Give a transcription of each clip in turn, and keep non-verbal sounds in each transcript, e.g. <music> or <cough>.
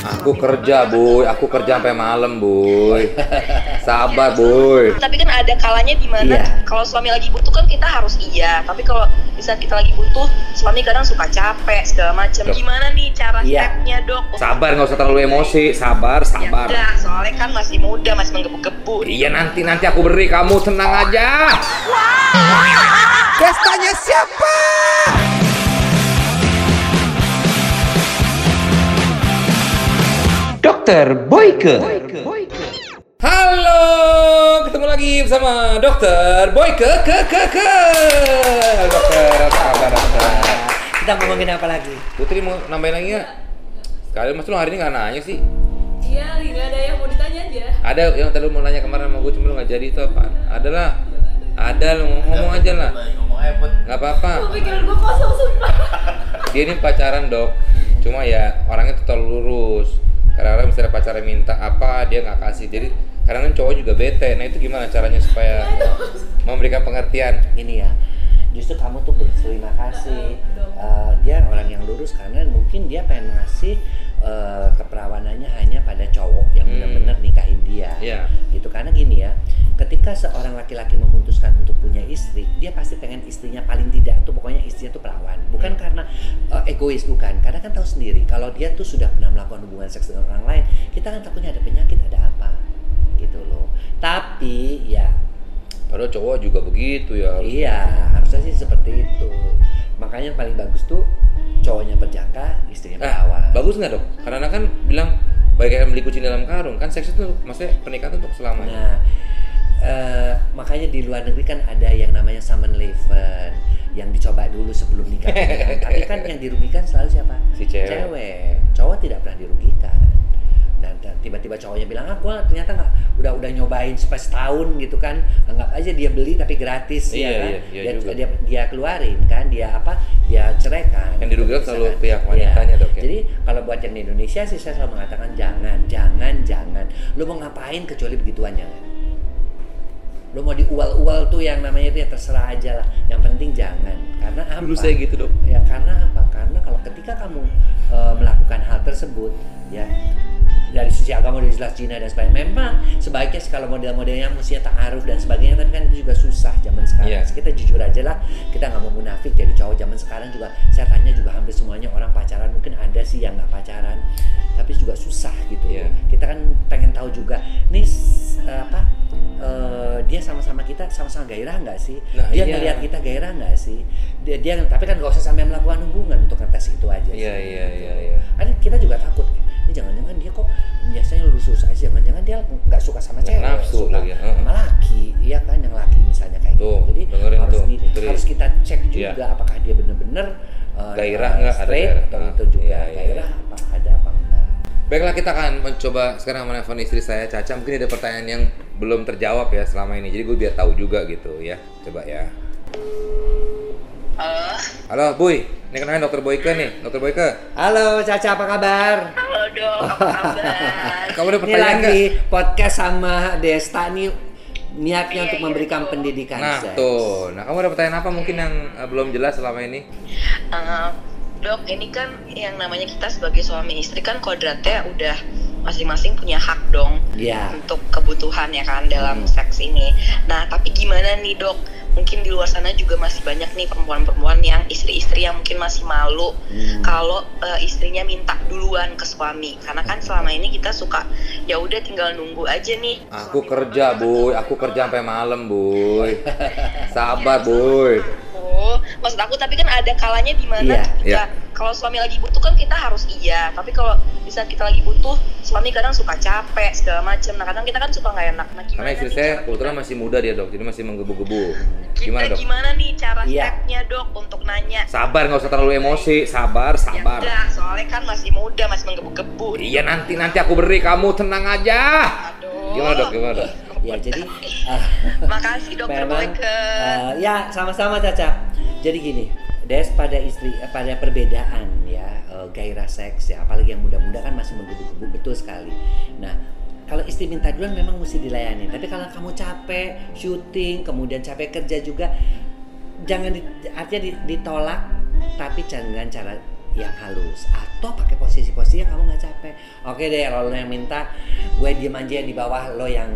Aku kerja, Boy. Aku kerja sampai malam, Boy. Sabar, Boy. Tapi kan ada kalanya di mana Iya. kalau suami lagi butuh kan kita harus iya. Tapi kalau di saat kita lagi butuh, suami kadang suka capek segala macam. Gimana nih cara Iya. stepnya dok? Sabar, nggak usah terlalu emosi. Sabar, Ya sabar. udah, soalnya kan masih muda, masih menggebu-gebu. Iya nanti nanti aku beri kamu tenang aja. Pestanya siapa? Dokter Boyke. Halo, ketemu lagi bersama Dokter Boyke ke ke ke. Dokter, apa kabar dokter? Kita ngomongin apa lagi? Putri mau nambahin lagi nggak? Sekali mas lu hari ini nggak nanya sih. Iya, nggak ada yang mau ditanya aja. Ada yang tadi lu mau nanya kemarin sama gue cuma lu nggak jadi itu apa? Adalah ada lu ngomong aja lah. ngomong aja put Nggak apa-apa. Pikiran gue kosong sumpah. Dia ini pacaran dok. Cuma ya orangnya tuh terlalu lurus. Kadang-kadang misalnya pacarnya minta apa dia nggak kasih. Jadi kadang-kadang cowok juga bete. Nah itu gimana caranya supaya memberikan pengertian? Gini ya, justru kamu tuh berterima kasih. Eh, dia orang yang lurus karena mungkin dia pengen ngasih eh, keperawanannya hanya pada cowok yang Hmm. benar-benar nikahin dia. Iya. Gitu karena gini ketika seorang laki-laki memutuskan untuk punya istri, dia pasti pengen istrinya paling tidak tuh pokoknya istrinya tuh perawan. Bukan Hmm. karena eh, egois bukan, karena kan tahu sendiri kalau dia tuh sudah pernah melakukan hubungan seks dengan orang lain, kita kan takutnya ada penyakit, ada apa gitu loh. Tapi ya Padahal cowok juga begitu ya. harus- Iya, harusnya sih seperti itu. Makanya yang paling bagus tuh cowoknya berjaka, istrinya Ah, perawan. bagus nggak dok? Karena kan bilang bagaikan beli kucing dalam karung kan seks itu maksudnya pernikahan itu untuk selamanya. Nah, eh, makanya di luar negeri kan ada yang namanya summon leven yang dicoba dulu sebelum nikah. <laughs> Tapi kan yang dirugikan selalu siapa? Si cewek. Cewek. Cowok tidak pernah dirugikan. Dan tiba-tiba cowoknya bilang, ah gua ternyata nggak udah udah nyobain sampai setahun gitu kan, anggap aja dia beli tapi gratis Iya, ya kan, iya, iya dia, juga. dia dia keluarin kan, dia apa, dia ceraikan. Yang dirugikan selalu Misalkan. pihak Iya. wanitanya, Dok, ya? Jadi kalau buat yang di Indonesia sih saya selalu mengatakan jangan, jangan, jangan. Lu mau ngapain kecuali begituan jangan. Lu mau diual-ual tuh yang namanya itu ya terserah aja lah. Yang penting jangan. Karena apa? Dulu saya gitu dok. Ya karena apa? Karena kalau ketika kamu e, melakukan hal tersebut, ya dari sisi agama dari jelas Cina dan sebagainya. Memang sebaiknya kalau model-modelnya mestinya ta'aruf dan sebagainya, tapi kan itu juga susah zaman sekarang. Iya. Kita jujur aja lah, kita nggak mau munafik jadi cowok zaman sekarang juga. Saya tanya juga hampir semuanya orang pacaran, mungkin ada sih yang nggak pacaran, tapi juga susah gitu. Iya. Kita kan pengen tahu juga, nih s- apa? eh, dia sama-sama kita sama-sama gairah nggak sih? Nah, dia iya. ngelihat kita gairah nggak sih? Dia, dia tapi kan nggak usah sampai melakukan hubungan untuk ngetes itu aja. Iya iya iya iya. Kan kita juga takut. Ini jangan-jangan dia kok biasanya lurus aja, jangan-jangan dia nggak suka sama cewek, nafsu suka lagi, heeh. sama laki, iya kan yang laki misalnya kayak Tuh, gitu. Jadi harus tuh, di, harus kita cek Iya. juga apakah dia bener-bener uh, Gairah uh, nggak? Ada gairah. atau itu juga iya, iya, gairah Baiklah kita akan mencoba sekarang menelpon istri saya Caca. Mungkin ada pertanyaan yang belum terjawab ya selama ini. Jadi gue biar tahu juga gitu ya. Coba ya. Halo, Halo, Boy. Ini kenalin dokter Boyke nih. Dokter Boyke. Halo Caca apa kabar? halo dok, apa kabar? <laughs> Kamu ada Ini pertanyaan nggak? lagi podcast sama Desta nih niatnya Iya, untuk iya, memberikan betul. pendidikan Nah, seks. tuh. Nah, kamu ada pertanyaan apa mungkin yang eh, belum jelas selama ini? Eh, dok, ini kan yang namanya kita sebagai suami istri kan kodratnya udah masing-masing punya hak dong Iya. untuk kebutuhan ya kan dalam Hmm. seks ini. Nah, tapi gimana nih dok? Mungkin di luar sana juga masih banyak nih perempuan-perempuan yang istri-istri yang mungkin masih malu Hmm. kalau eh, istrinya minta duluan ke suami. Karena kan selama ini kita suka ya udah tinggal nunggu aja nih. Aku Suami kerja, Boy. Aku kerja sampai malam, Boy. <laughs> Sabar, Boy. Oh, maksud aku tapi kan ada kalanya di mana Iya, ketika iya. kalau suami lagi butuh kan kita harus iya, tapi kalau di saat kita lagi butuh suami kadang suka capek segala macam. Nah kadang kita kan suka nggak enak. Nah, Karena istri saya kebetulan masih muda dia, Dok. Jadi masih menggebu-gebu. Gimana, Dok? gimana nih cara Iya. stepnya dok untuk nanya? Sabar, nggak usah terlalu emosi. Sabar, Ya sabar. udah, soalnya kan masih muda, masih menggebu-gebu. Iya, nanti nanti aku beri kamu tenang aja. Aduh. Gimana, Dok? Gimana, Dok? Ya jadi ah, <laughs> Makasih dokter memang Boyke. eh, ya sama-sama Caca. Jadi gini, Des pada istri eh, pada perbedaan ya eh, gairah seks ya apalagi yang muda-muda kan masih menggebu-gebu betul sekali. Nah, kalau istri minta duluan memang mesti dilayani. Tapi kalau kamu capek syuting, kemudian capek kerja juga, jangan di, artinya di- ditolak, tapi jangan cara yang halus. Toh pakai posisi-posisi yang kamu nggak capek oke deh kalau lo yang minta gue diem aja di bawah lo yang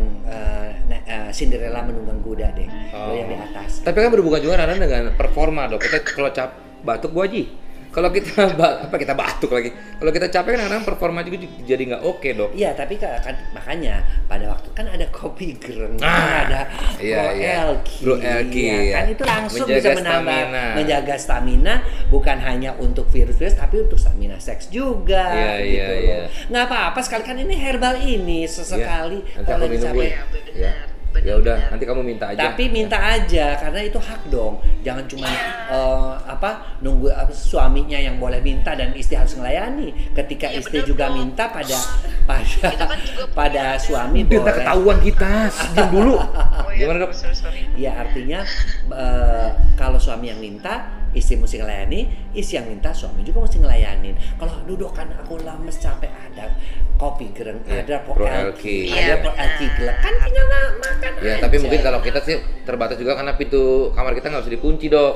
na- eh, Cinderella menunggang kuda deh lo yang di atas Tapi kan berhubungan juga Nana dengan performa dok. Kita kalau cap batuk gua Ji. Kalau kita <laughs> apa kita batuk lagi. Kalau kita capek kan kadang performa juga jadi nggak oke dok. Iya, tapi ka- kan, makanya pada waktu kan ada kopi gereng, Ah, kan ada iya, Pro iya. Elki, Pro Elki, ya, kan itu langsung Menjaga bisa menambah, stamina. menjaga stamina, bukan hanya untuk virus-virus, tapi untuk stamina seks juga, Iya, gitu iya, loh. iya. Nggak apa-apa, sekali kan ini herbal ini sesekali Ya, nanti kalau. Bu. Ya, benar, Ya. benar, Ya udah, nanti kamu minta aja. Tapi minta aja karena itu hak dong. Jangan cuma eh, apa nunggu suaminya yang boleh minta dan istri harus melayani. Ketika Iya, istri bener juga dong. minta pada pada Kita kan juga pada suami Udah ntar boleh. ketahuan kita. Diam dulu. Oh, iya, Gimana dok? sorry, sorry. Ya artinya eh, kalau suami yang minta, istri mesti ngelayani, istri yang minta suami juga mesti ngelayanin. Kalau duduk kan aku lemes capek ada kopi gereng, Iya, ada Elki. elki, ada Iya, pro benar. elki gelap. Kan tinggal makan Ya aja. tapi mungkin kalau kita sih terbatas juga karena pintu kamar kita nggak bisa dikunci dok.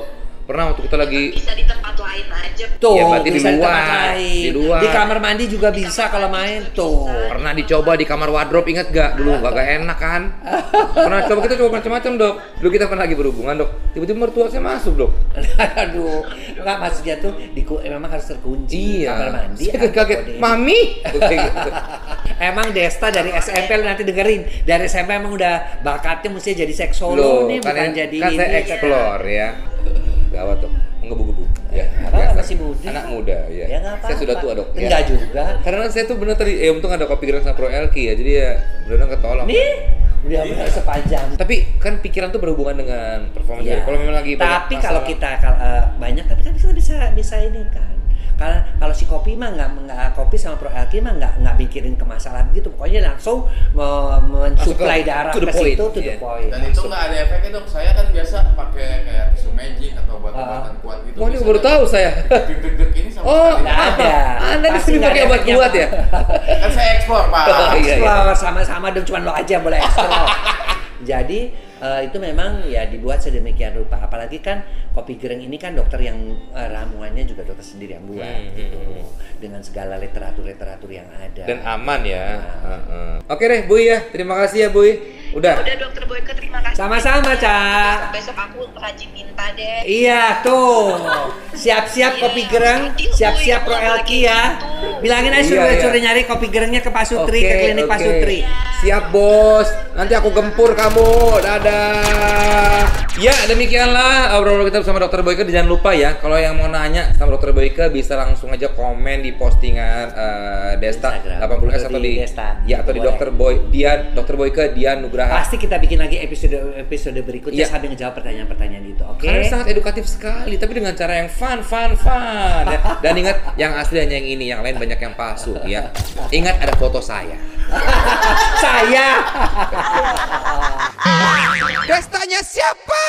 Pernah waktu kita lagi Bisa di tempat lain aja. Tuh, Ya, berarti di bisa di tempat luar, lain. di luar. Di kamar mandi juga bisa kalau main tuh. pernah dicoba di kamar wardrobe ingat gak dulu gak, gak enak kan <laughs> pernah coba kita coba macam-macam dok dulu kita pernah lagi berhubungan dok tiba-tiba mertua saya masuk dok <laughs> Aduh, enggak maksudnya tuh di eh, memang harus terkunci iya kamar mandi. saya kaget di- mami <laughs> gitu. Emang Desta dari SMP nanti dengerin. Dari SMP emang udah bakatnya mesti jadi seks solo Loh, nih kan, bukan yang- jadi kan saya ini. explore ya gawat dok ngebu-gebu ya Apa, biasa. masih muda. anak muda ya, Ya nggak saya sudah tua dok ya. Enggak juga. karena saya tuh bener tadi eh untung ada kopi gerang sama pro elki ya jadi ya benar ketolong Nih, udah Iya. benar sepanjang. tapi kan pikiran tuh berhubungan dengan performa Iya. juga. kalau memang lagi Tapi kalau kita kal- eh, banyak tapi kan kita bisa bisa ini kan. Kalau kalau si kopi mah nggak nggak kopi sama pro alki mah nggak nggak mikirin ke masalah begitu. Pokoknya langsung me- mensuplai ke- darah to the ke point, situ to the iya. point. Dan itu nggak ada efeknya dok. Saya kan biasa pakai kayak tisu magic atau obat-obatan kuat gitu. Wah, ini baru tahu saya. Deg-deg ini sama Oh, ada. <laughs> Anda di sini pakai obat kuat Pak. ya? Kan saya ekspor pak. <laughs> Oh, iya, iya. Explore sama-sama dong cuma lo aja yang boleh explore. <laughs> Jadi eh, itu memang ya dibuat sedemikian rupa. Apalagi kan kopi gereng ini kan dokter yang eh, ramuannya juga dokter sendiri yang buat Hmm, gitu. hmm, Dengan segala literatur-literatur yang ada. dan aman ya. Nah. Heeh. Oke deh, Bu ya. Terima kasih ya, Bu. Udah. Udah dokter Boyke terima kasih. Sama-sama, Ca. Besok aku rajin minta deh. Iya tuh, siap-siap Iya, kopi gereng, adil, siap-siap pro Elki boleh ya. kayak gitu. Bilangin aja Iya, suruh, iya. suruh nyari kopi gerengnya ke Pasutri, ke Oke, klinik oke. Pasutri. Siap, Bos. Nanti aku gempur kamu. Dadah. Ya, demikianlah obrolan kita bersama Dokter Boyke. Jangan lupa ya, kalau yang mau nanya sama Dokter Boyke bisa langsung aja komen di postingan eh, Desta Instagram. 80S Atau di di Desta. ya atau di. Dokter Boy Dian Dokter Boyke Dian Nugraha. Pasti kita bikin lagi episode episode berikutnya Iya. sambil ngejawab pertanyaan-pertanyaan itu, oke? Karena sangat edukatif sekali, tapi dengan cara yang fun, fun, fun. ya. <laughs> Dan ingat, yang asli hanya yang ini, yang lain banyak yang palsu. Ya, ingat ada foto saya. <laughs> Saya. Destanya siapa?